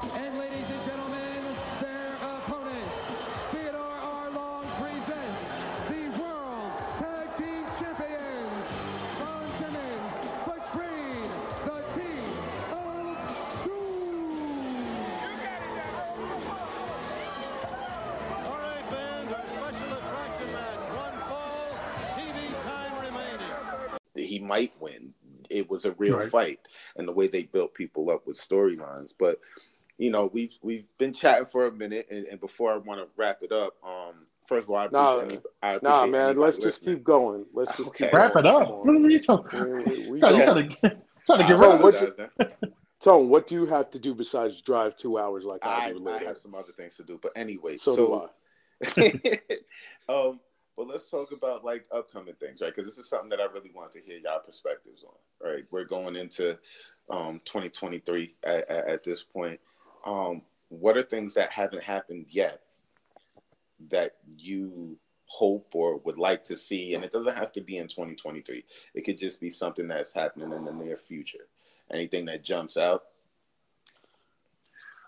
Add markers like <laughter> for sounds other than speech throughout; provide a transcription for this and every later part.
And ladies and gentlemen, their opponents, Theodore R. Long presents the World Tag Team Champions, Ron Simmons, between the Team of Doom. All right, fans, our special attraction match. One fall, TV time remaining. he might win. It was a real Right. fight, and the way they built people up with storylines. But you know, we've we've been chatting for a minute, and, and before I want to wrap it up, um, first of all, I appreciate, Nah, any- I appreciate Nah, man, let's just keep going. Let's just Okay. keep Wrap it up. What are you talking? We- we- we Trying got- to get trying to get rid what of you- Tone, what do you have to do besides drive two hours like I, I, do I have some other things to do, but anyway, so, so, do I. <laughs> um, but let's talk about like upcoming things, right? Because this is something that I really want to hear y'all perspectives on, right? We're going into um 2023 at, at, at this point. Um, what are things that haven't happened yet that you hope or would like to see? And it doesn't have to be in 2023. It could just be something that's happening in the near future. Anything that jumps out?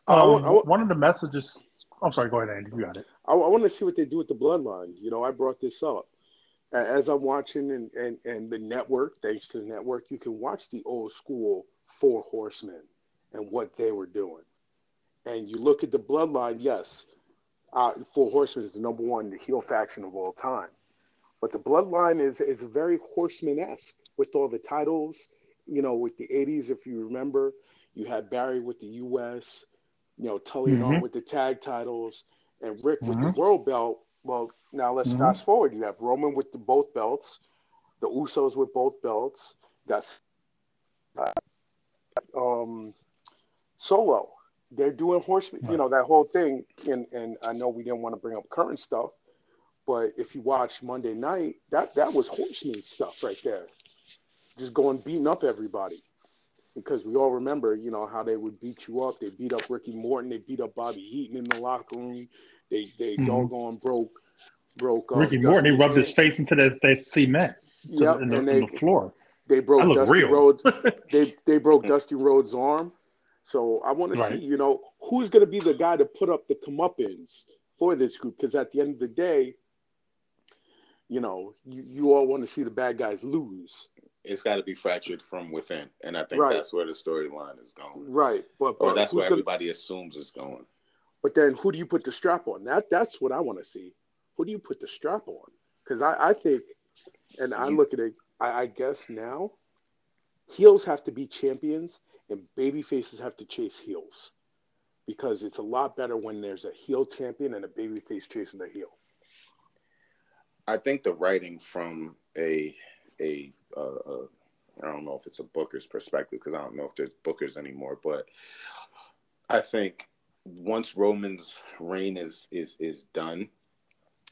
I Um, want- I want- one of the messages. I'm sorry. Go ahead, Andy. You got it. I, I want to see what they do with the bloodline. You know, I brought this up. As I'm watching and, and, and the network, thanks to the network, you can watch the old school Four Horsemen and what they were doing. And you look at the bloodline, yes, uh, Four Horsemen is the number one heel faction of all time. But the bloodline is, is very horseman esque with all the titles. You know, with the 80s, if you remember, you had Barry with the US, you know, Tully Mhm. with the tag titles, and Rick with the Mhm. world belt. Well, now let's Mhm. fast forward. You have Roman with the both belts, the Usos with both belts. That's um, Solo. They're doing horseman. You know that whole thing. And and I know we didn't want to bring up current stuff, but if you watch Monday night, that that was horseman stuff right there. Just going beating up everybody. Because we all remember, you know, how they would beat you up. They beat up Ricky Morton. They beat up Bobby Eaton in the locker room. They they Mhm. doggone broke broke. uh, Ricky Morton. He rubbed his face into the, the cement Yep, in, the, and in the floor. they broke Dusty real. Rhodes. <laughs> They they broke Dusty Rhodes' arm. So I want to see, you know, who's going to be the guy to put up the comeuppance for this group? Because at the end of the day, you know, you, you all want to see the bad guys lose, It's got to be fractured from within, and I think Right. that's where the storyline is going. right? But, or that's who's where gonna- everybody assumes it's going. But then who do you put the strap on? That that's what I want to see. Who do you put the strap on? Because I, I think, and I You- look at it, I, I guess now, heels have to be champions and baby faces have to chase heels. Because it's a lot better when there's a heel champion and a baby face chasing the heel. I think the writing from a a uh, uh, I don't know if it's a Booker's perspective because I don't know if there's Bookers anymore, but I think once Roman's reign is is is done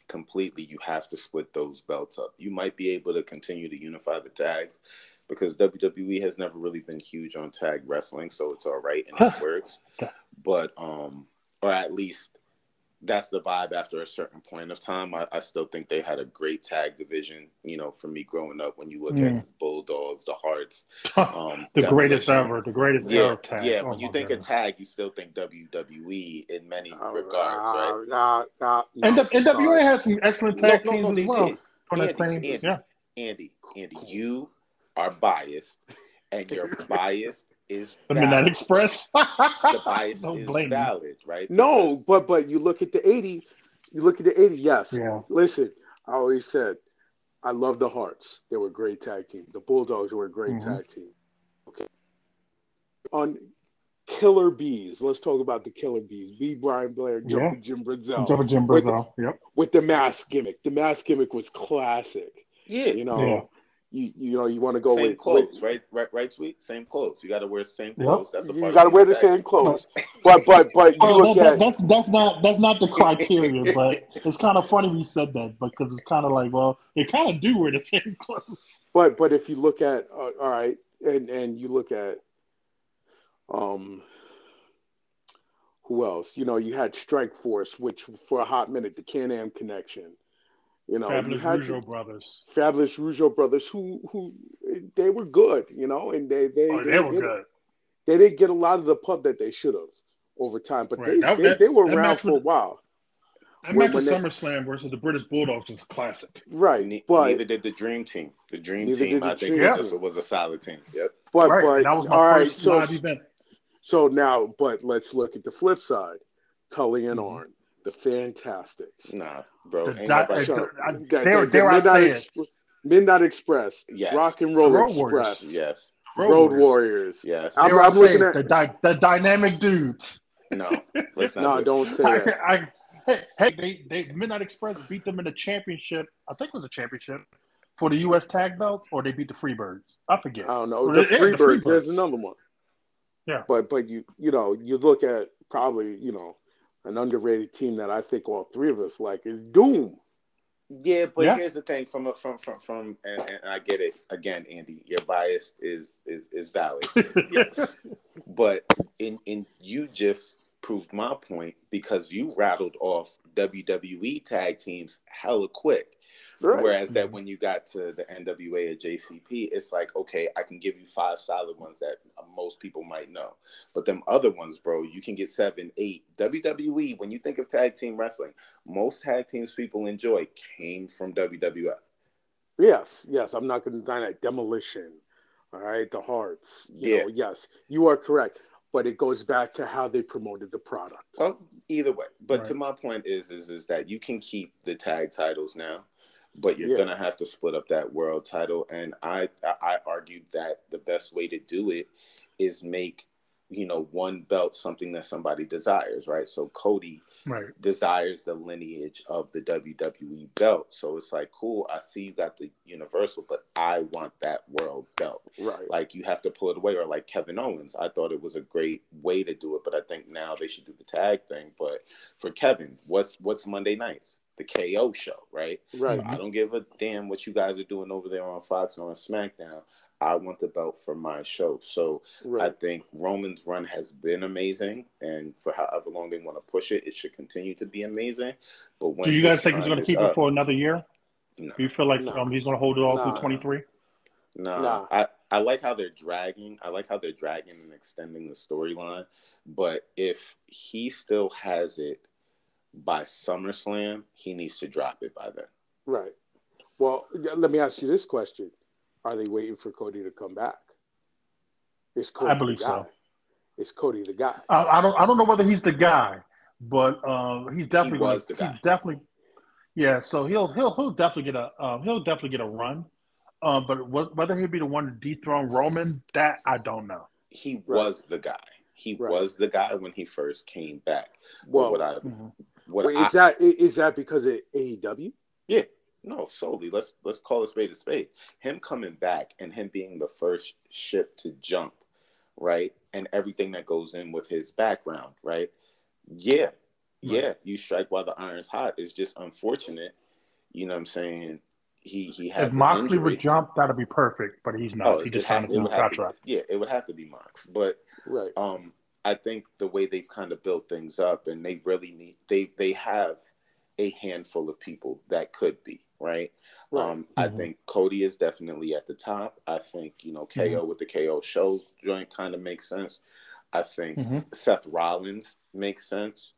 completely, you have to split those belts up. You might be able to continue to unify the tags because WWE has never really been huge on tag wrestling, so it's all right and it works. But um, or at least that's the vibe after a certain point of time. I, I still think they had a great tag division. You know, for me growing up, when you look Mm. at the Bulldogs, the Hearts, <laughs> um, the greatest ever. The greatest Yeah, ever tag. yeah. Oh when you think goodness. of tag, you still think WWE in many Uh, regards, right? Nah, nah, And no, the NWA had some excellent No, tag no, teams no, as well. did. On that Andy, same, Andy. yeah. Andy, Andy, you are biased, and your <laughs> bias is The Midnight valid. Express. The bias <laughs> Don't is blame me. valid, right? No, Because- but but you look at the 80, you look at the 80, yes. Yeah. Listen, I always said I love the Hearts. They were a great tag team. The Bulldogs were a great Mhm. tag team. Okay. On Killer Bees, let's talk about the Killer Bees. B. Brian Blair, Yeah. Jim Brunzell Jumper Jim With- Brunzell. Yep. with the mask gimmick. The mask gimmick was classic. yeah, You know, Yeah. You you know you want to go same with clothes, with- right? Right, right, tweet. Same clothes. You got to wear the same Yep. clothes. That's a You got to wear the same clothes, <laughs> but but but you Well, look that, that, at that's that's not that's not the criteria, but it's kind of funny we said that because it's kind of like, well, they kind of do wear the same <laughs> clothes. But but if you look at uh, all right, and and you look at um who else? You know, you had Strike Force, which for a hot minute, the Can Am connection. You know, you Fabulous had Rougeau brothers. Fabulous Rougeau brothers, who who they were good, you know, and they they Oh, they, they were did- good. They didn't get a lot of the pub that they should have, over time, but Right. they, That- they, that- they were around match for a was- while. That When- match when at they- SummerSlam versus the British Bulldogs was a classic. Right. Ne- but neither did the Dream Team. The Dream Team, the I think, Dream was, Team. just, was a solid team. Yep. but right. but that was my all right, first so live event. so now but let's look at the flip side. Tully and Mhm. Arn, the Fantastics. Nah, bro. The Ain't di- nobody. uh, So, I- the- dare- the dare I Midnight say Ex- Midnight Express, Yes. Rock and Roll Road Warriors. Express, Yes. Road, Warriors. Yes. I'm- Dare I I'm say looking it, at- the, dy- the dynamic dudes. No. <laughs> Let's No, not. do don't say I, that. I, hey, hey, they, they Midnight Express beat them in the championship. I think it was a championship for the U.S. Tag Belts, or they beat the Freebirds. I forget. I don't know. Well, The yeah, the Freebirds, there's another one. Yeah. But but you you know, you look at probably, you know, an underrated team that I think all three of us like is Doom. Yeah, but Yeah. here's the thing from a, from from from and, and I get it again, Andy. Your bias is is is valid, <laughs> yes. but in in you just proved my point because you rattled off WWE tag teams hella quick. Right. Whereas that mm-hmm. when you got to the NWA or JCP, it's like, okay, I can give you five solid ones that most people might know. But them other ones, bro, you can get seven, eight. WWE, when you think of tag team wrestling, most tag teams people enjoy came from WWF. Yes, yes. I'm not gonna deny that. Demolition. All right, the hearts. You Yeah. know, yes, you are correct. But it goes back to how they promoted the product. Well, either way. But to my point is, is, is that you can keep the tag titles now, but you're Yeah. gonna have to split up that world title. And I, I, I argued that the best way to do it is make, you know, one belt something that somebody desires, right? So Cody right. desires the lineage of the WWE belt. So it's like, cool, I see you got the universal, but I want that world belt Right. like you have to pull it away or like kevin owens i thought it was a great way to do it but i think now they should do the tag thing but for kevin what's what's monday nights the ko show right right. so i don't give a damn what you guys are doing over there on fox or on smackdown i want the belt for my show so i think roman's run has been amazing and for however long they want to push it it should continue to be amazing but when Do you guys think he's going to keep up- it for another year? no. Do you feel like No. um, he's going to hold it all Nah. through 23? No, Nah. I, I like how they're dragging. I like how they're dragging and extending the storyline. But if he still has it by SummerSlam, he needs to drop it by then. Right. Well, let me ask you this question: Are they waiting for Cody to come back? Is Cody I believe the guy? so. Is Cody the guy? I, I don't. I don't know whether he's the guy, but um, he's definitely was gonna, the guy. He's definitely. Yeah, so he'll he'll he'll definitely get a um, he'll definitely get a run. Um, but wh- whether he'll be the one to dethrone Roman, that I don't know. He Right. was the guy. He Right. was the guy when he first came back. But Well, what I Mhm. What wait, I is that is that because of AEW? Yeah, no, solely. Let's let's call a spade a spade. Him coming back and him being the first ship to jump, right? And everything that goes in with his background, right? Yeah, yeah. You strike while the iron's hot. It's just unfortunate. You know what I'm saying? He he had If Moxley injury. would jump, that'd be perfect. But he's not. Oh, he just has- signed a it new would have to contract. yeah, it would have to be Mox, but Right. um I think the way they've kind of built things up and they really need they they have a handful of people that could be, right? Right. Um I Mhm. think Cody is definitely at the top. I think, you know, KO with the KO show joint kind of makes sense. I think Mhm. Seth Rollins makes sense.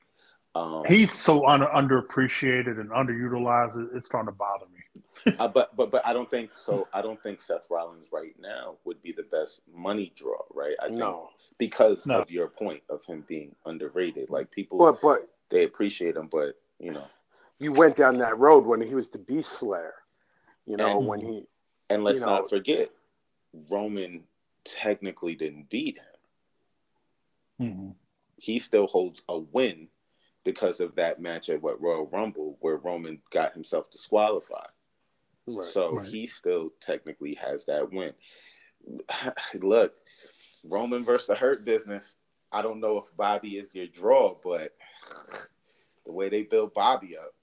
Um He's so un- underappreciated and underutilized. it- It's starting to bother me. Uh, but but but I don't think so. I don't think Seth Rollins right now would be the best money draw, right? I think No, because No. of your point of him being underrated. Like people but but they appreciate him, but you know, you went down that road when he was the Beast Slayer. You know And- when he and let's You know- not forget, Roman technically didn't beat him. Mhm. He still holds a win because of that match at what Royal Rumble where Roman got himself disqualified. Right. So Right. he still technically has that win. <sighs> Look, Roman versus the Hurt Business. I don't know if Bobby is your draw, but <sighs> the way they build Bobby up,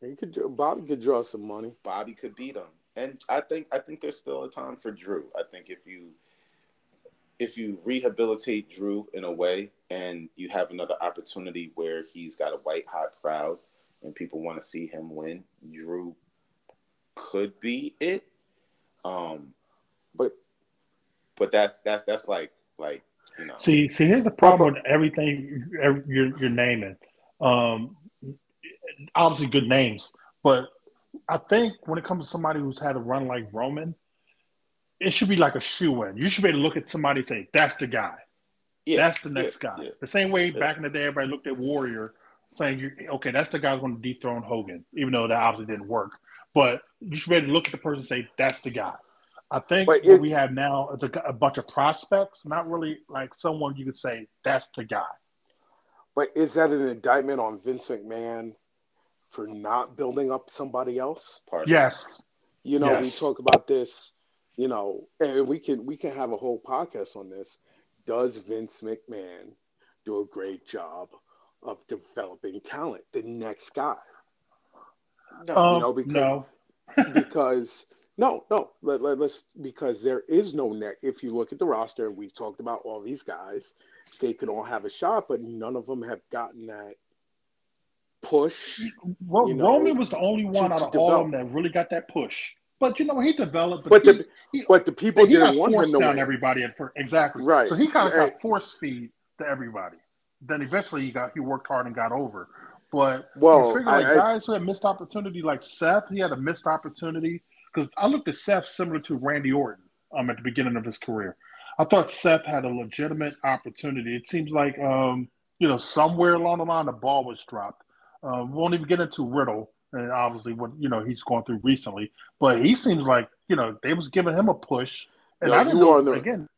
he could Bobby could draw some money. Bobby could beat him. And I think I think there's still a time for Drew. I think if you if you rehabilitate Drew in a way and you have another opportunity where he's got a white hot crowd and people want to see him win, Drew could be it. Um But but that's that's that's like like you know. See, see, here's the problem with everything you're you're naming. Um, obviously, good names, but I think when it comes to somebody who's had a run like Roman, it should be like a shoe in. You should be able to look at somebody and say, "That's the guy. yeah, that's the next yeah, guy." yeah. The same way Yeah. back in the day, everybody looked at Warrior, saying, "Okay, that's the guy who's going to dethrone Hogan," even though that obviously didn't work. But you should be able to look at the person and say, "That's the guy." I think But what it- we have now is a, a bunch of prospects, not really like someone you could say, "That's the guy." But is that an indictment on Vince McMahon for not building up somebody else? Partially. Yes. You know, we talk about this, you know, and we can we can have a whole podcast on this. Does Vince McMahon do a great job of developing talent? The next guy. No, Um, know, because- no. <laughs> because no, no, let, let, us because there is no net. If you look at the roster, and we've talked about all these guys, they could all have a shot, but none of them have gotten that push. Ro- you know, Roman was the only one out of all of them that really got that push. But you know, he developed. But he, the he, but the people he didn't want him forced to down win. everybody at first. Exactly. Right. So he kind of Right. got force feed to everybody. Then eventually he got he worked hard and got over. But Well, you figure like I- guys who had missed opportunity, like Seth, he had a missed opportunity because I looked at Seth similar to Randy Orton um, at the beginning of his career. I thought Seth had a legitimate opportunity. It seems like um, you know somewhere along the line the ball was dropped. Uh, we won't even get into Riddle and obviously what you know he's going through recently, but he seems like you know they was giving him a push, and I didn't know the- again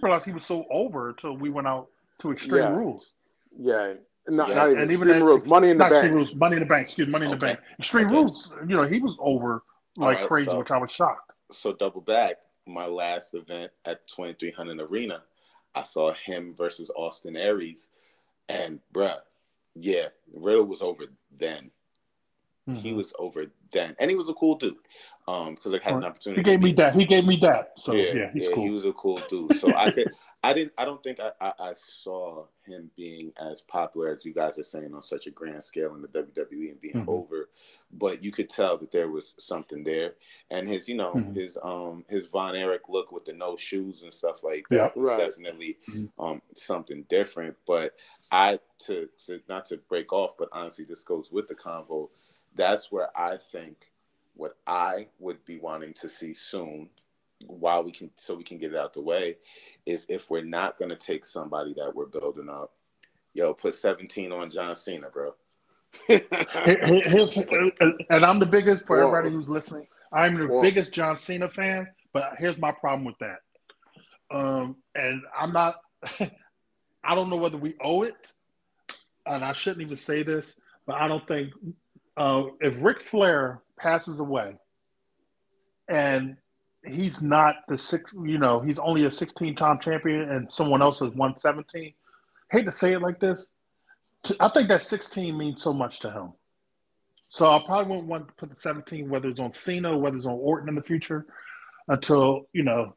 realized he was so over until we went out to Extreme Yeah. Rules. Yeah, not, Yeah. not even, And even Extreme that- Rules, Money in the Extreme Bank. Rules, Money in the Bank. Excuse me, Money in the Bank. Extreme Okay. Rules, you know, he was over like All right, crazy, so- which I was shocked. so double back my last event at 2300 arena i saw him versus austin aries and bruh yeah riddle was over then he Mhm. was over then and he was a cool dude um because i had an opportunity. He gave to me meet that. He gave me that. So yeah, yeah, he's yeah, cool. he was a cool dude. So I could, <laughs> I didn't, I don't think I, I, I saw him being as popular as you guys are saying on such a grand scale in the WWE and being Mhm. over, but you could tell that there was something there, and his, you know, Mhm. his um his Von Erich look with the no shoes and stuff like that Yeah. was Right. definitely Mhm. um something different. But I to to not to break off, but honestly, this goes with the convo. That's where I think what I would be wanting to see soon, while we can, so we can get it out the way, is if we're not going to take somebody that we're building up, yo, put 17 on John Cena, bro. Here- here's- and I'm the biggest for everybody who's listening. I'm the Whoa. biggest John Cena fan, but here's my problem with that. Um, and I'm not. <laughs> I don't know whether we owe it, and I shouldn't even say this, but I don't think uh, if Ric Flair passes away, and he's not the six, you know, he's only a 16 time champion, and someone else has won 17. Hate to say it like this, I think that 16 means so much to him. So I probably wouldn't want to put the 17, whether it's on Cena, whether it's on Orton in the future, until you know,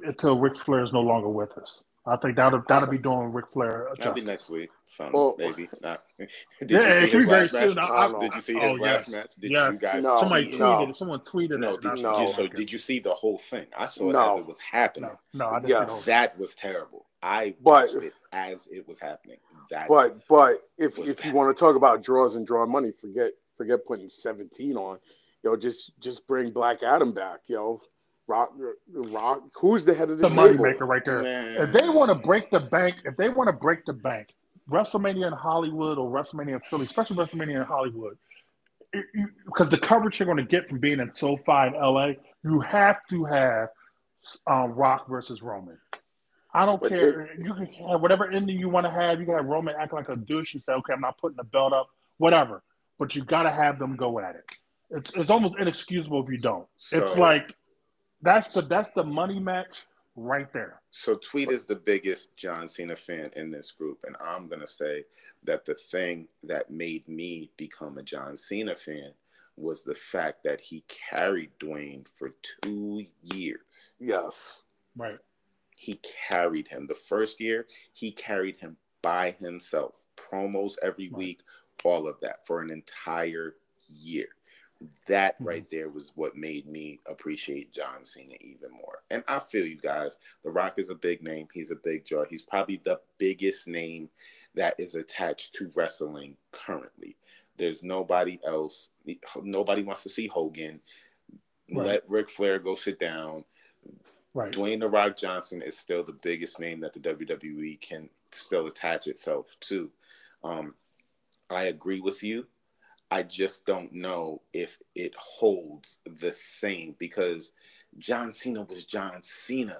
until Ric Flair is no longer with us. I think that'll that'll be doing Ric Flair. That'll be next week. Some Well- maybe not. <laughs> Did Yeah, you it see could be his very last match? soon. I- I- Did you see oh, his last yes. match? Did Yes. you guys? No. Somebody see- No. tweeted. Someone tweeted No, did and you, No. saw so did you see the whole thing? I saw it No. as it was happening. No, no, I didn't Yes. see That was terrible. I But- watched it as it was happening. That But but if Was if you want to talk about draws and draw money, forget forget putting 17 on. Yo, just just bring Black Adam back, yo. Rock Rock who's the head of the, the money maker right there. Man. If they want to break the bank, if they want to break the bank, WrestleMania in Hollywood or WrestleMania in Philly, especially WrestleMania in Hollywood, because the coverage you're going to get from being in SoFi in LA, you have to have um, Rock versus Roman. I don't But care. you can have whatever ending you want to have. You can have Roman acting like a douche and say, "Okay, I'm not putting the belt up," whatever. But you got to have them go at it. It's it's almost inexcusable if you don't. it's like that's the that's the money match right there. So Tweet is the biggest John Cena fan in this group, and I'm gonna say that the thing that made me become a John Cena fan was the fact that he carried Dwayne for two years. Yes. Right. He carried him. The first year, he carried him by himself. Promos every Right. week, all of that for an entire year. That Mhm. right there was what made me appreciate John Cena even more. And I feel you guys. The Rock is a big name. He's a big draw. He's probably the biggest name that is attached to wrestling currently. There's nobody else. Nobody wants to see Hogan. Right. Let Ric Flair go sit down. Right. Dwayne the Rock Johnson is still the biggest name that the WWE can still attach itself to. Um, I agree with you. I just don't know if it holds the same because John Cena was John Cena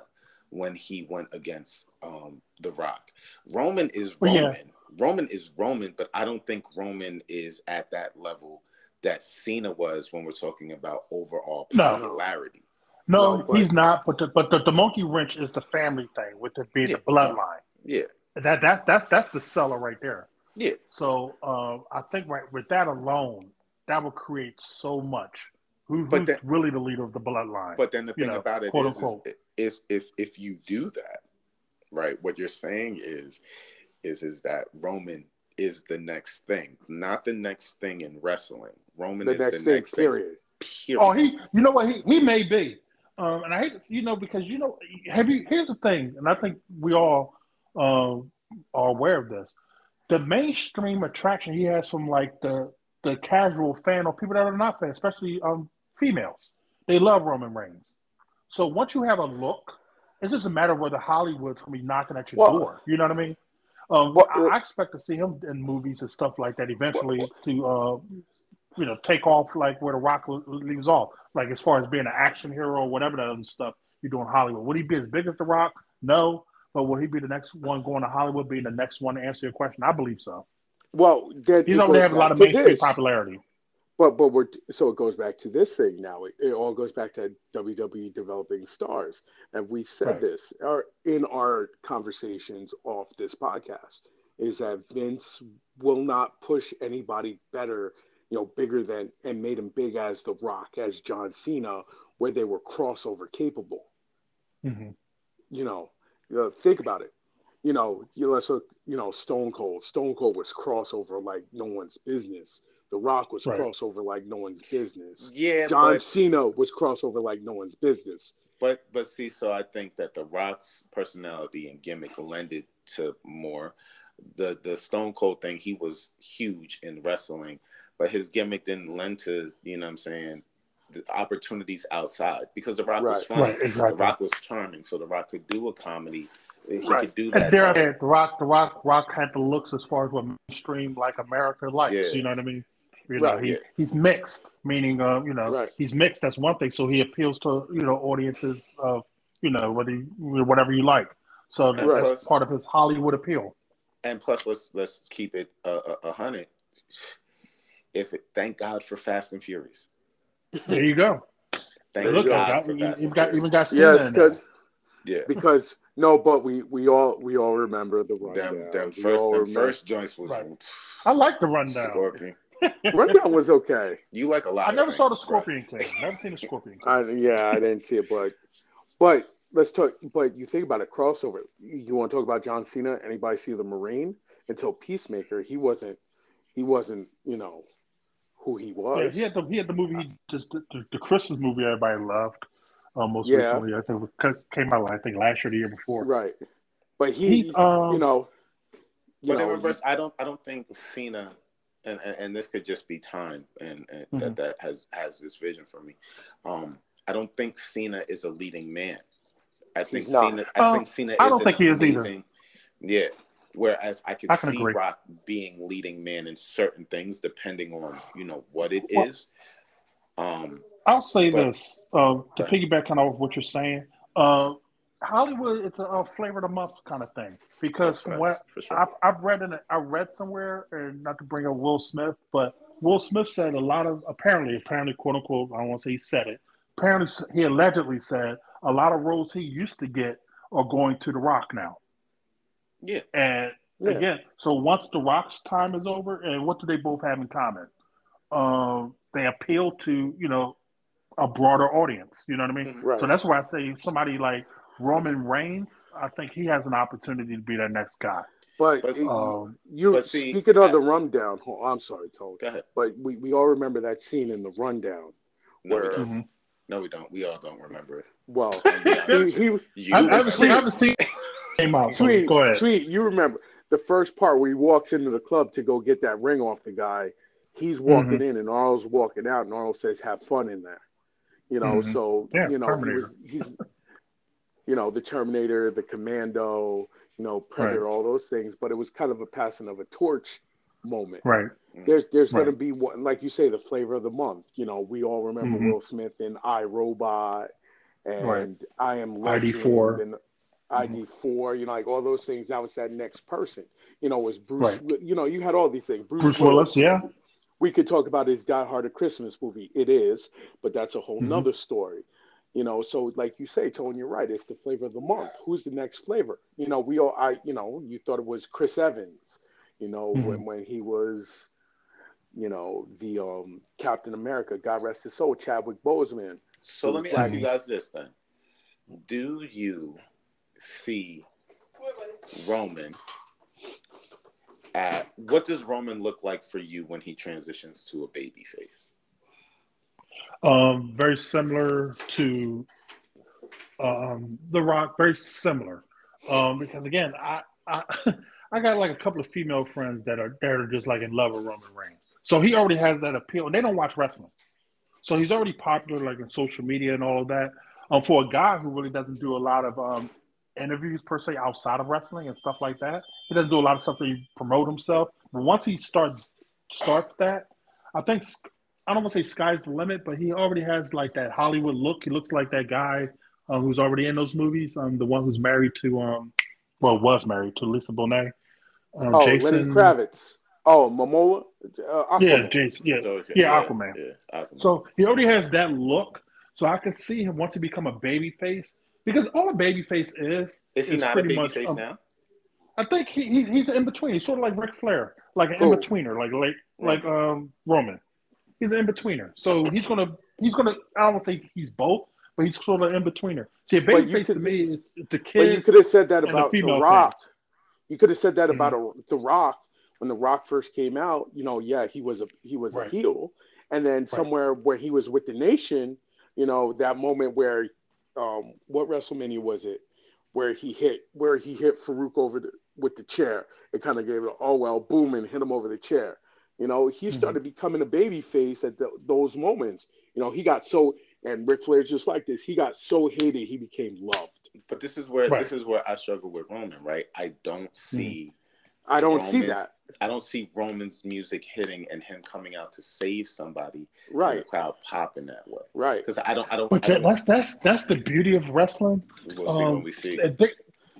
when he went against um, The Rock. Roman is Roman. yeah. Roman is Roman, but I don't think Roman is at that level that Cena was when we're talking about overall popularity. No, No, he's not. But the, but the, the monkey wrench is the family thing with it being Yeah. the bloodline. Yeah, That that's that's that's the seller right there. Yeah. So um, I think right with that alone, that will create so much. Who, But who's then- really the leader of the bloodline? But then the you thing know, about it quote is, unquote. is, is if if you do that, right? What you're saying is, is is that Roman is the next thing, not the next thing in wrestling. Roman The is next the thing, next thing. period. Period. Oh, he, you know what? He, he may be. Um, and I hate, you know, because, you know, have you, here's the thing, and I think we all um, are aware of this. The mainstream attraction he has from like the, the casual fan or people that are not fans, especially um, females, they love Roman Reigns. So once you have a look, it's just a matter of whether Hollywood's to be knocking at your Well- door. You know what I mean? Um, Well, I, I expect to see him in movies and stuff like that eventually to, uh, you know, take off like where The Rock leaves off. Like as far as being an action hero or whatever that other stuff you do in Hollywood. Would he be as big as The Rock? No. But will he be the next one going to Hollywood, being the next one to answer your question? I believe so. Well, that He's already have a lot of mainstream this. popularity. But but we're so it goes back to this thing now. It, it all goes back to WWE developing stars, and we said Right. this our, in our conversations off this podcast is that Vince will not push anybody better, you know, bigger than and made him big as The Rock, as John Cena, where they were crossover capable. hmm You know, you know, think about it. You know, you let's look. You know, Stone Cold. Stone Cold was crossover like no one's business. The Rock was Right. crossover like no one's business. yeah, John but Cena was crossover like no one's business. but but see, so I think that the Rock's personality and gimmick lended to more. The the Stone Cold thing, he was huge in wrestling, but his gimmick didn't lend to you know what I'm saying the opportunities outside because the Rock was Right. funny. Right, exactly. The Rock was charming, so the Rock could do a comedy. He Right. could do that. And I The Rock, The Rock, Rock had the looks as far as what mainstream like America likes. Yeah. You know what I mean? You know, Right, he, yeah. he's mixed, meaning, uh, you know, Right. he's mixed. That's one thing. So he appeals to you know audiences of you know whether you, whatever you like. So that's part of his Hollywood appeal. And plus, let's let's keep it a, a, a hundred. If it, thank God for Fast and Furious. There you go. Thank you Look. God got, for you, Fast you and got even got Cena Yes, because yeah. because no, but we we all we all remember the rundown. Them, them first, all first joints was Right. <sniffs> I like the rundown. Scorpion. <laughs> rundown was okay. You like a lot. I of never saw the things, right? Scorpion King. Never seen the <laughs> Scorpion King. I, yeah, I didn't see it, but but let's talk. But you think about a crossover. You, you want to talk about John Cena? Anybody see the Marine? Until Peacemaker, he wasn't. He wasn't. You know who he was. Yeah, he had the he had the movie he just the, the, the Christmas movie everybody loved. Uh, most Yeah. recently, I think it was- came out I think last year, the year before. right, but he. He's um, you know. You But in know, reverse, I don't. I don't think Cena, and and, and this could just be time, and, and that Mhm. that has has this vision for me. Um, I don't think Cena is a leading man. I think He's not. Cena. I Uh, think Cena. I is don't an think he is either. Yeah. Whereas I could I can see agree. Rock being leading man in certain things, depending on you know what it is. Um, I'll say But- this uh, to piggyback kind of off what you're saying. Uh, Hollywood, it's a, a flavor of the month kind of thing because from what sure. I've, I've read in a, I read somewhere, and not to bring up Will Smith, but Will Smith said a lot of apparently, apparently, quote unquote, I don't want to say he said it. Apparently, he allegedly said a lot of roles he used to get are going to The Rock now. Yeah. And Yeah. again, so once The Rock's time is over, and what do they both have in common? Um, they appeal to you know a broader audience. You know what I mean? Right. So that's why I say somebody like Roman Reigns, I think he has an opportunity to be that next guy. But, But, Um, you but see, speaking of I- the rundown, hold- I'm sorry, Tony, Go ahead. but we, we all remember that scene in the rundown. No, we Where- don't. mhm. No, we don't. We all don't remember it. Well, I'm he, he You I, I haven't seen. I haven't seen. Came out. So tweet, go ahead. tweet. You remember the first part where he walks into the club to go get that ring off the guy. He's walking Mm-hmm. in, and Arnold's walking out, and Arnold says, "Have fun in there." You know, Mhm. so Yeah, you know he was, he's, you know, the Terminator, the Commando, you know, Predator, all those things. But it was kind of a passing of a torch moment. Right. There's there's going to be one, like you say, the flavor of the month. You know, we all remember Mhm. Will Smith in I Robot and Right. I Am Legend ID4. and ID4. You know, like all those things. That was that next person. You know, was Bruce. Right. You know, you had all these things. Bruce Willis. Yeah. We could talk about his Die Hard a Christmas movie. It is, but that's a whole Mhm. nother story. You know, so like you say, Tony, you're right. It's the flavor of the month. Who's the next flavor? You know, we all, I, you know, you thought it was Chris Evans. You know, Mhm. when when he was, you know, the um Captain America. God rest his soul, Chadwick Boseman. So let me ask you guys this then. Do you see Roman at what does Roman look like for you when he transitions to a baby face? Um, very similar to um, The Rock. Very similar. Um, because again, I, I <laughs> I got like a couple of female friends that are that are just like in love with Roman Reigns. So he already has that appeal, they don't watch wrestling. So he's already popular, like in social media and all of that. Um, for a guy who really doesn't do a lot of um, interviews per se outside of wrestling and stuff like that, he doesn't do a lot of stuff to promote himself. But once he starts starts that, I think I don't want to say sky's the limit, but he already has like that Hollywood look. He looks like that guy uh, who's already in those movies. Um, the one who's married to um, well, was married to Lisa Bonet. Um, Oh, Jason. Lenny Kravitz. Oh, Momoa. Uh, Yeah, Jason. Yeah, So, okay, yeah, Aquaman. Yeah, Aquaman. So he already has that look. So I could see him want to become a baby face because all a baby face is is he is not a pretty baby face um, now? I think he, he he's in between. He's sort of like Ric Flair, like an in betweener, like like like um Roman. He's an in betweener. So he's gonna he's gonna I don't want to say he's both, but he's sort of in betweener. See, a But baby you face to could- me is the But you could have said that and the about The Rock. fans. You could have said that Mhm. about a, The Rock when The Rock first came out. You know, yeah, he was a he was a heel, and then somewhere where he was with the Nation, you know, that moment where, um, what WrestleMania was it, where he hit where he hit Farouk over the with the chair. It kind of gave it oh well, boom, and hit him over the chair. You know, he Mhm. started becoming a baby face at the, those moments. You know, he got so and Ric Flair just like this. He got so hated, he became loved. But this is where Right. this is where I struggle with Roman, right? I don't see I don't see that. I don't see Roman's music hitting and him coming out to save somebody and the Right, crowd popping that way. right. Because I don't I don't, But I don't that's that's that's the beauty of wrestling. we'll see when Um, we see. They,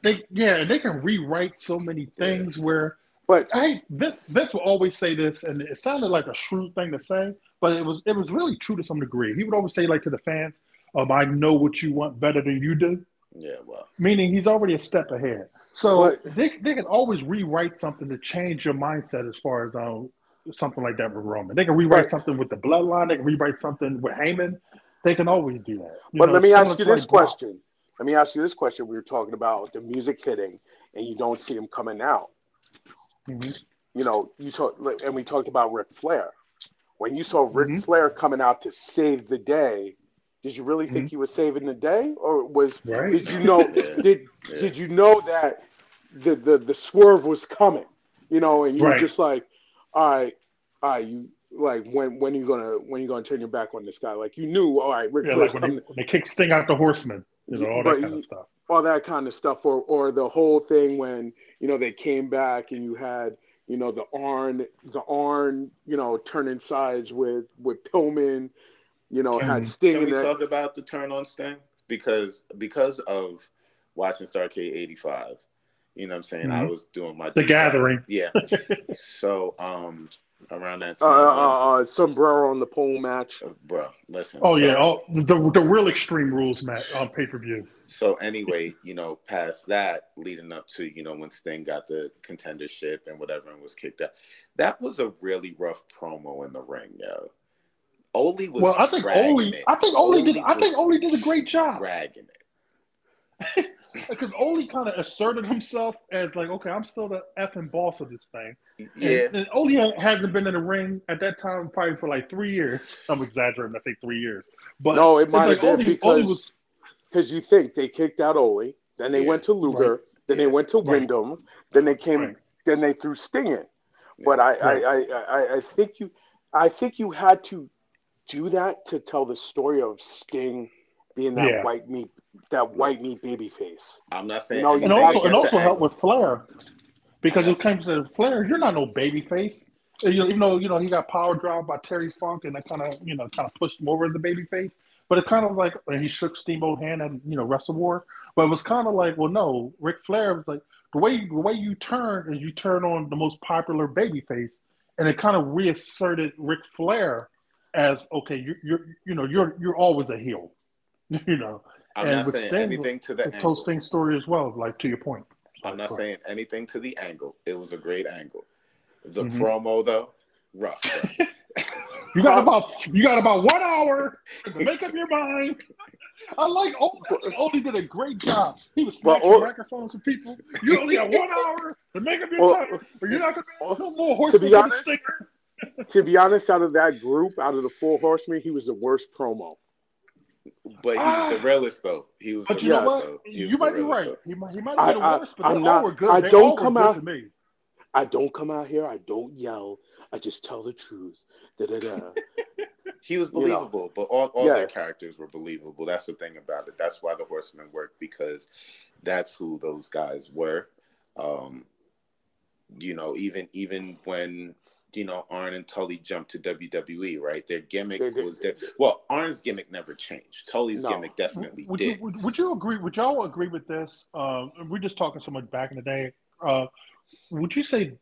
they yeah, they can rewrite so many things where But I Vince Vince will always say this, and it sounded like a shrewd thing to say, but it was it was really true to some degree. He would always say like to the fans, um, "I know what you want better than you do," Yeah, well. meaning he's already a step ahead. So But- they they can always rewrite something to change your mindset as far as um, something like that with Roman. They can rewrite Right. something with the bloodline. They can rewrite something with Heyman. They can always do that. You but know, let me ask you this question. Let me ask you this question. We were talking about the music hitting, and you don't see him coming out. Mhm. You know, you talk, and we talked about Ric Flair. When you saw Ric Mhm. Flair coming out to save the day, did you really think mm-hmm. he was saving the day, or was Right. did you know <laughs> did Yeah. did you know that the the the swerve was coming? You know, and you were Right. just like, all right, all right, you like when when you gonna when you gonna turn your back on this guy? Like you knew, all right, Ric Yeah, Flair's like when they, when they kick Sting out the Horseman, you know, all that kind you- of stuff. all that kind of stuff, or or the whole thing when you know they came back and you had you know the Arn the Arn you know turning sides with with Pillman, you know Can- had Sting Can we that. talk about the turn on Sting? Because because of watching Starcade '85, you know what I'm saying? I Mhm. was doing my The deep dive. Gathering. Yeah. <laughs> so um around that Uh, time, uh, uh, sombrero on the pole match. uh, bro, listen. Oh so, yeah, all, the the real extreme rules match on pay per view. So anyway, you know, past that, leading up to you know when Sting got the contendership and whatever and was kicked out, that was a really rough promo in the ring, yo. Ole was Well, I think dragging Ole, it. I think Ole did, I think Ole did a great job. dragging it. <laughs> because Ole kind of asserted himself as like, okay, I'm still the effing boss of this thing. Yeah, And, and Ole hasn't been in the ring at that time probably for like three years. I'm exaggerating. I think three years. But No, it might like have been Ole- Ole because was because you think they kicked out Ole, then they Yeah. went to Luger, then they went to Right. Windham, then they came, Right. then they threw Sting in. But I, Right. I, I, I, I think you, I think you had to do that to tell the story of Sting being that Yeah. white meat, that white meat baby face. I'm not saying. No, you and anything also and also the helped with Flair because it came to Flair. You're not no baby face. Uh, you know, even though you know he got power drive by Terry Funk and that kind of you know kind of pushed him over as a baby face. But it kind of like and he shook Steamboat hand and you know Wrestle War. But it was kind of like, well, no, Ric Flair was like the way the way you turn is you turn on the most popular baby face, and it kind of reasserted Ric Flair as okay, you're, you're you know you're you're always a heel, <laughs> you know. I'm and not with saying Sting, anything to the It angle. told story as well, like to your point. I'm not saying anything to the angle. It was a great angle. The Mhm. promo though, rough. bro. <laughs> <laughs> You got about you got about one hour to make up your mind. I like Ole. I did a great job. He was Well, smacking Ole- microphones with people. You only got one hour to make up your Well, mind, or you're not gonna be no more to be honest, sticker. To be honest, out of that group, out of the four horsemen, he was the worst promo. But he was the realest though. He was But the you know realest what? though. He You might be realest, right. though. He might, he might I- have been I- the worst, but I'm they not- all were good. I they don't all come out- me. I don't come out here. I don't yell. I just tell the truth. Da da da. <laughs> He was You know. believable, but all, all Yeah. their characters were believable. That's the thing about it. That's why the Horsemen worked because that's who those guys were. Um, you know, even even when you know Arn and Tully jumped to WWE, right? Their gimmick They- they- was there. Well, Arn's gimmick never changed. Tully's No. gimmick definitely Would did. you would, would you agree? Would y'all agree with this? Uh, we're just talking so much back in the day. Uh, would you say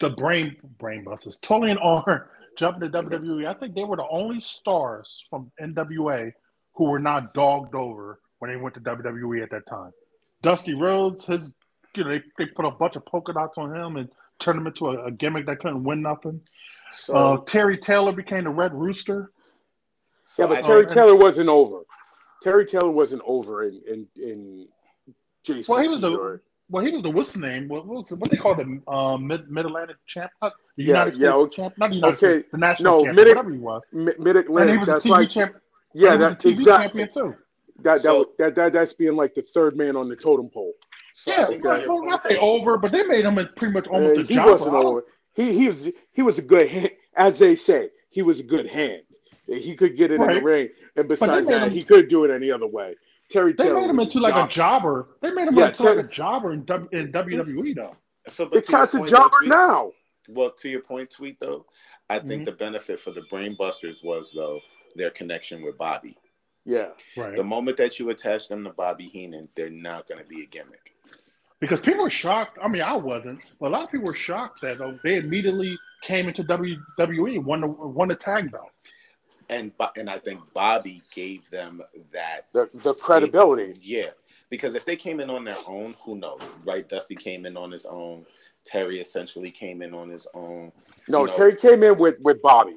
the brain brain busters, Tully and Arn <laughs> jumping to WWE? I think they were the only stars from NWA who were not dogged over when they went to WWE at that time. Dusty Rhodes, his you know they, they put a bunch of polka dots on him and turned him into a, a gimmick that couldn't win nothing. So, Uh, Terry Taylor became the Red Rooster. so yeah, but I- Terry and- Taylor wasn't over. Terry Taylor wasn't over in in, in Jason. Well, he was the well, he was the what's the name? What, what was it? What they call the um, mid Mid Atlantic champ? Not the Yeah, United yeah, States okay. champ, not the United Okay, States, the national no, champion, Mid- whatever he was. Mid And he Atlantic. was a That's TV like champ. yeah, and he was that a TV exactly. champion too. That that, So- was- that that that's being like the third man on the totem pole. So Yeah, think to right, your well, not say over, but they made him pretty much almost Uh, a he jobber. wasn't I don't- over. He he was he was a good hand, as they say. He was a good hand. He could get it in the ring, and besides that, him- he could do it any other way. Terry They Taylor made him was into like a jobber. jobber. They made him Yeah, into like a jobber in, w, in WWE though. So, The but to your a jobber Tweet- now. Well, to your point, tweet though, I think Mhm. the benefit for the Brainbusters was though their connection with Bobby. Yeah, Right. The moment that you attach them to Bobby Heenan, they're not going to be a gimmick. Because people were shocked. I mean, I wasn't, but a lot of people were shocked that uh, they immediately came into WWE and won the won the tag belt. And and I think Bobby gave them that the the credibility. Yeah, because if they came in on their own, who knows, right? Dusty came in on his own. Terry essentially came in on his own. No, you know- Terry came in with with Bobby,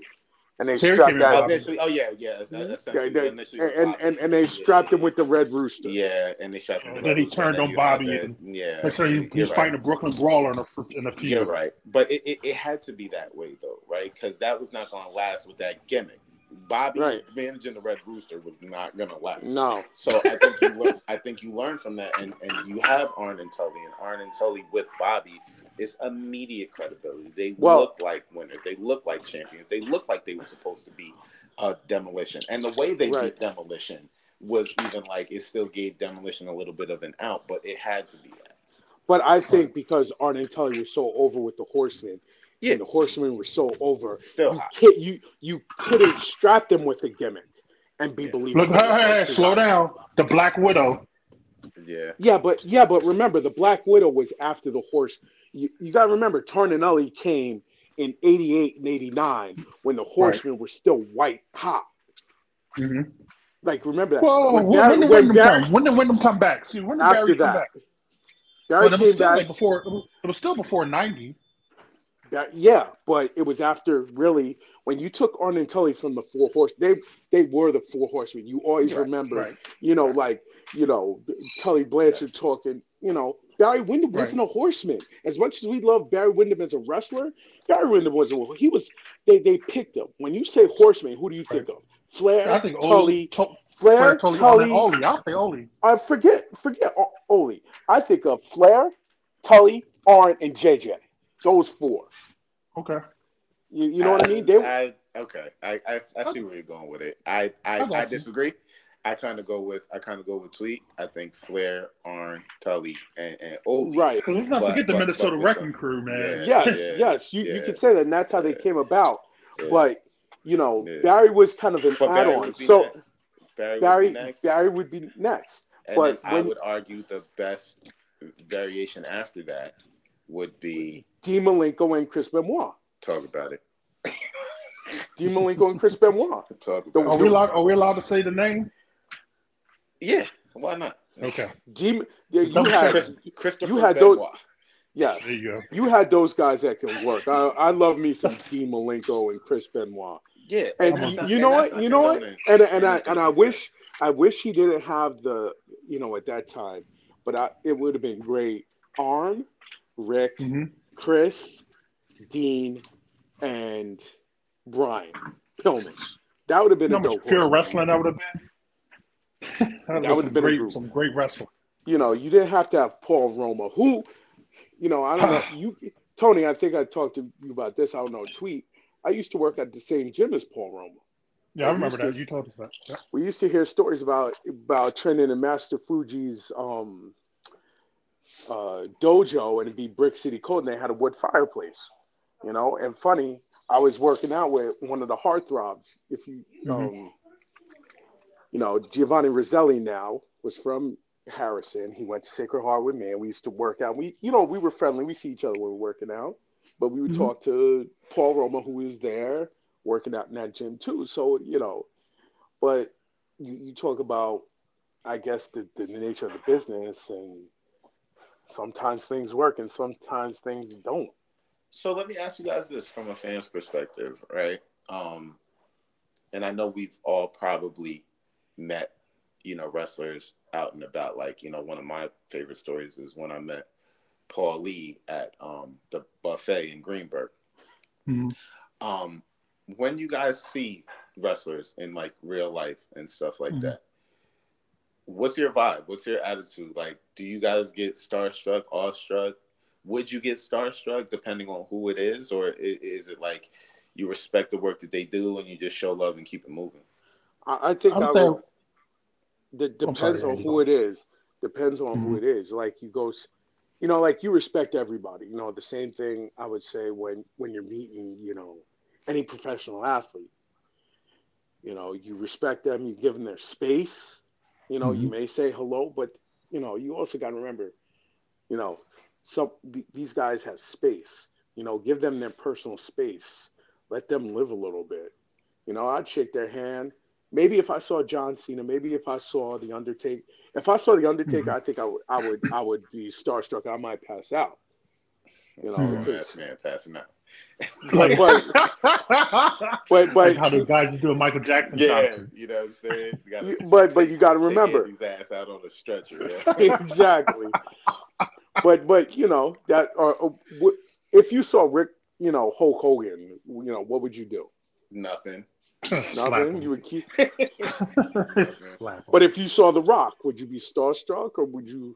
and they Terry strapped came that. Bobby. Initially, oh yeah, yeah, es- Yeah, essentially, they- and, and, and and they Yeah, strapped him with the red rooster. Yeah, and they strapped him. with And then he turned on Bobby and- yeah, And so he, you're he's right. fighting a Brooklyn Brawler in a, in a feud. You're right, but it, it, it had to be that way though, right? Because that was not going to last with that gimmick. Bobby Right. managing the Red Rooster was not going to last. No, So I think you learn, I think you learn from that, and, and you have Arn and Tully, and Arn and Tully with Bobby is immediate credibility. They Well- look like winners. They look like champions. They look like they were supposed to be uh, demolition, and the way they Right. beat demolition was even like it still gave demolition a little bit of an out, but it had to be that. but I think because Arn and Tully were so over with the Horsemen, Yeah. and the Horsemen were so over, Still you can't you you couldn't strap them with a gimmick and be Yeah. believable. Look, hey, hey, hey, slow down. The Black Widow. Yeah, Yeah, but yeah, but remember the Black Widow was after the horse. You, you got to remember Tarnanelli came in '88 and '89 when the Horsemen were still white hot. Mm-hmm. Like remember that. Well, when, Barry- when did when Windham Barry- come? When did Windham come back? See, when did After Barry come that, back? Barry But it was came still back. like before. It was still before ninety. That- yeah, but it was after really when you took Arn and Tully from the Four Horse. They they were the Four Horsemen. You always Right, remember, right. you know, Right. like you know, Tully Blanchard talking, you know, Barry Windham Right. wasn't a horseman. As much as we love Barry Windham as a wrestler, Barry Windham was a he was they they picked him. When you say horseman, who do you think of? Flair, I think Tully, Ole, to, Flair, Tully, Tully. Ole. I'll say Ole. I forget forget O- Ole. I think of Flair, Tully, Arn, and JJ. Those four. Okay. You, you know what I mean? They I, okay, I, I I see where you're going with it. I I, I got I you. Disagree. I kind of go with I kind of go with Tweet. I think Flair, Arn, Tully, and and Ole. right. Because let's not But- forget the but- Minnesota but- Wrecking Crew, man. Yeah. Yes, yeah, yes. You, you yeah, can say that, and that's how they came about. Yeah. But you know, Yeah. Barry was kind of an add-on. So next. Barry, Barry, would be next. Barry would be next. and but then I when- would argue the best variation after that would be Dean Malenko and Chris Benoit. talk about it. Dean Malenko and Chris Benoit. <laughs> Talk about Are it. we allowed? Are we allowed to say the name? Yeah, why not? Okay. Dean, yeah, you had Chris, Christopher you had those- Benoit. yes, There you go. you had those guys that can work. I, I love me some Dean Malenko and Chris Benoit. Yeah, And that's you, not- you know that's what? You know what? condoning And and I and I wish I wish he didn't have the you know at that time, but I, it would have been great. Arn, Rick, hmm Chris, Dean, and Brian Pillman. That would have been You a know how dope. pure horse. wrestling that would have been? That That would would've been a great, some great wrestling. You know, you didn't have to have Paul Roma, who, you know, I don't know. <sighs> You, Tony, I think I talked to you about this. I don't know. Tweet. I used to work at the same gym as Paul Roma. Yeah, I remember used to- that. You told us that. Yeah. We used to hear stories about about training in Master Fuji's um, uh, dojo, and it'd be Brick City Code, and they had a wood fireplace. You know, and funny, I was working out with one of the heartthrobs. If you, Mhm. um, you know, Giovanni Roselli now was from Harrison. He went to Sacred Heart with me, and we used to work out. We, you know, we were friendly. We see each other when we're working out, but we would Mhm. talk to Paul Roma, who was there working out in that gym too. So you know, but you, you talk about, I guess, the, the nature of the business, and sometimes things work and sometimes things don't. So let me ask you guys this from a fan's perspective, right? Um, and I know we've all probably met, you know, wrestlers out and about. Like, you know, one of my favorite stories is when I met Paul Lee at um, the buffet in Greenberg. Mhm. Um, when you guys see wrestlers in like real life and stuff like Mhm. that, what's your vibe? What's your attitude? Like, do you guys get starstruck, awestruck? Would you get starstruck depending on who it is, or is it like you respect the work that they do and you just show love and keep it moving? I, I think I'm I saying- would. That depends sorry, on who it is. Depends on who Mhm. it is. Like you go, you know, like you respect everybody. You know, the same thing I would say when when you're meeting, you know, any professional athlete. You know, you respect them. You give them their space. You know, you Mhm. may say hello, but you know, you also got to remember, you know, some these guys have space. You know, give them their personal space. Let them live a little bit. You know, I'd shake their hand. Maybe if I saw John Cena, maybe if I saw the Undertaker, if I saw the Undertaker, Mhm. I think I would, I would, I would be starstruck. I might pass out. You know, Grown because- ass man passing out. <laughs> Like, <laughs> But- but like how the guys are doing Michael Jackson Yeah, concert. you know what I'm saying. You gotta You- but- but you gotta remember. Andy's ass out on a stretcher. Yeah. <laughs> exactly. but but you know that uh, uh, or, or if you saw Rick, you know Hulk Hogan, you know what would you do? Nothing. <laughs> Slap Nothing. You would keep. <laughs> Slap. But if you saw The Rock, would you be starstruck or would you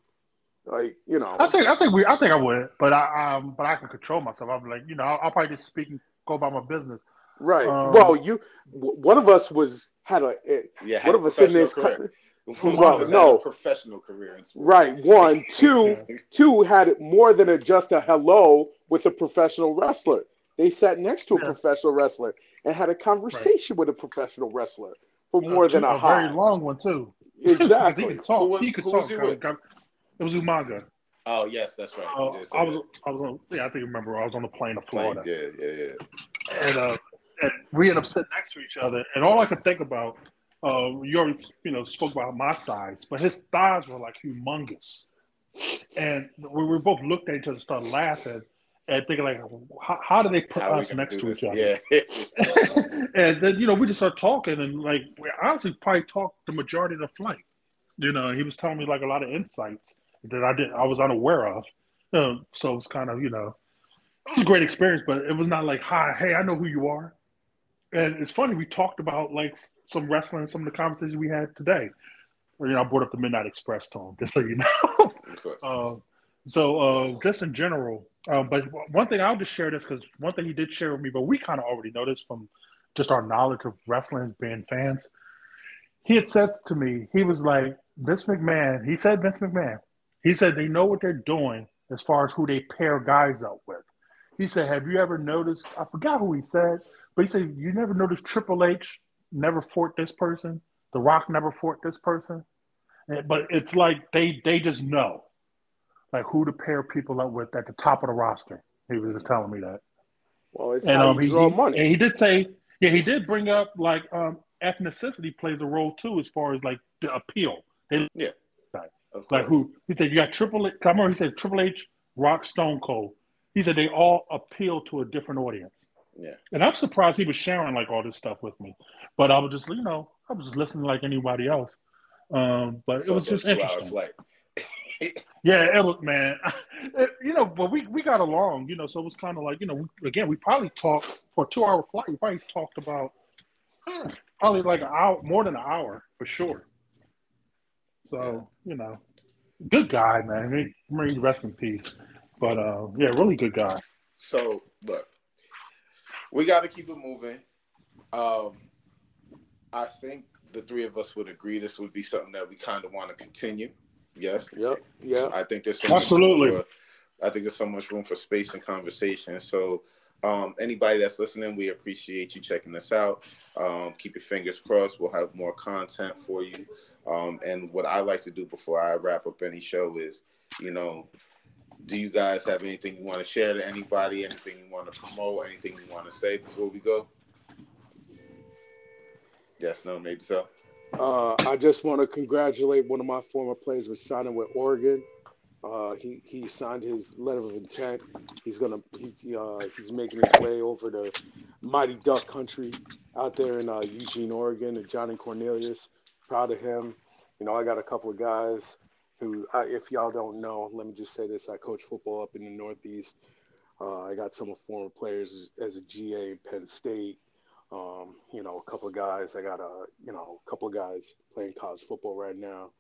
like you know? I think I think we I think I would, but I um but I can control myself. I'm like you know I'll, I'll probably just speak and go about my business. Right. Um, well, you w- one of us was had a eh, Yeah, one had a of us in this. professional career. <laughs> One Well, of no. a professional career in sports. Right. One, two, two had more than a, just a hello with a professional wrestler. They sat next to a Yeah. professional wrestler and had a conversation with a professional wrestler for more than a, a hi. very long one too. Exactly. <laughs> he could talk. Who was- he could talk. was you with? It was Umaga. Oh yes, that's right. Uh, You did say I was that. I was on, yeah I think you remember I was on the plane to Playing Florida. good. Yeah, yeah. and uh, and we ended up sitting next to each other. And all I could think about, uh, you already you know spoke about my size, but his thighs were like humongous. And we were both looked at each other, and started laughing, and thinking like, how, how do they put How us next to this? each other? Yeah. <laughs> <laughs> and then you know we just started talking, and like we honestly probably talked the majority of the flight. You know, he was telling me like a lot of insights that I didn't, I was unaware of. Uh, so it's kind of, you know, it was a great experience, but it was not like, hi, hey, I know who you are. And it's funny, we talked about like some wrestling, some of the conversations we had today. Or, you know, I brought up the Midnight Express to him, <laughs> just so you know. Of course. Uh, so uh, just in general, um, but one thing I'll just share this because one thing he did share with me, but we kind of already noticed from just our knowledge of wrestling being fans. He had said to me, he was like, Vince McMahon, he said Vince McMahon, he said they know what they're doing as far as who they pair guys up with. He said, Have you ever noticed? I forgot who he said, but he said, You never noticed Triple H never fought this person? The Rock never fought this person? But it's like they they just know like who to pair people up with at the top of the roster. He was just telling me that. Well, it's And how um, you he, draw he- money. and he did say, yeah, he did bring up like um, ethnicity plays a role too as far as like the appeal. They Of course. like who he said you got Triple H. I remember he said Triple H, Rock, Stone Cold. He said they all appeal to a different audience. Yeah. And I'm surprised he was sharing like all this stuff with me. But I was just, you know, I was just listening like anybody else. Um, but It's it was just interesting. Yeah, it was man. <laughs> It, you know, but we, we got along, you know, so it was kind of like, you know, we, again, we probably talked for a two hour flight. We probably talked about huh, probably like an hour, more than an hour for sure. So, you know, good guy, man. He rest in peace. But uh, yeah, really good guy. So look, we got to keep it moving. Um, I think the three of us would agree this would be something that we kind of want to continue. Yes, Yep. Yeah. I think there's so Absolutely. room for, I think there's so much room for space and conversation. So, um, anybody that's listening, we appreciate you checking us out. Um, keep your fingers crossed. We'll have more content for you. Um, and what I like to do before I wrap up any show is, you know, do you guys have anything you want to share to anybody? Anything you want to promote? Anything you want to say before we go? Yes, no, maybe so. Uh, I just want to congratulate one of my former players with signing with Oregon. Uh, he he signed his letter of intent. He's gonna he, uh, he's making his way over to mighty duck country out there in uh, Eugene, Oregon. And Johnny Cornelius, proud of him. You know, I got a couple of guys who, I, if y'all don't know, let me just say this: I coach football up in the Northeast. Uh, I got some of former players as, as a GA in Penn State. Um, you know, a couple of guys. I got a, you know, a couple of guys playing college football right now.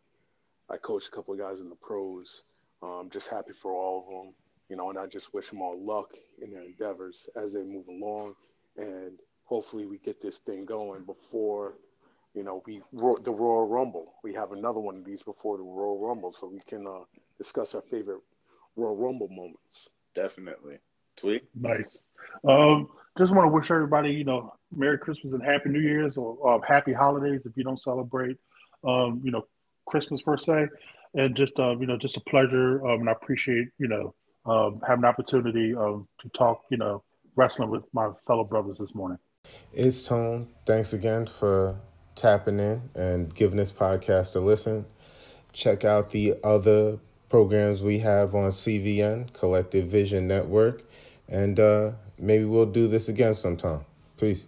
I coach a couple of guys in the pros. Um, just happy for all of them, you know, and I just wish them all luck in their endeavors as they move along, and hopefully we get this thing going before, you know, we the Royal Rumble. We have another one of these before the Royal Rumble, so we can uh, discuss our favorite Royal Rumble moments. Definitely. Tweet. Nice. Um, just want to wish everybody, you know, Merry Christmas and Happy New Year's or, or Happy Holidays if you don't celebrate, um, you know, Christmas per se. And just, uh, you know, just a pleasure. Um, and I appreciate, you know, um, having the opportunity um, to talk, you know, wrestling with my fellow brothers this morning. It's Tone. Thanks again for tapping in and giving this podcast a listen. Check out the other programs we have on CVN, Collective Vision Network, and uh, maybe we'll do this again sometime. Peace.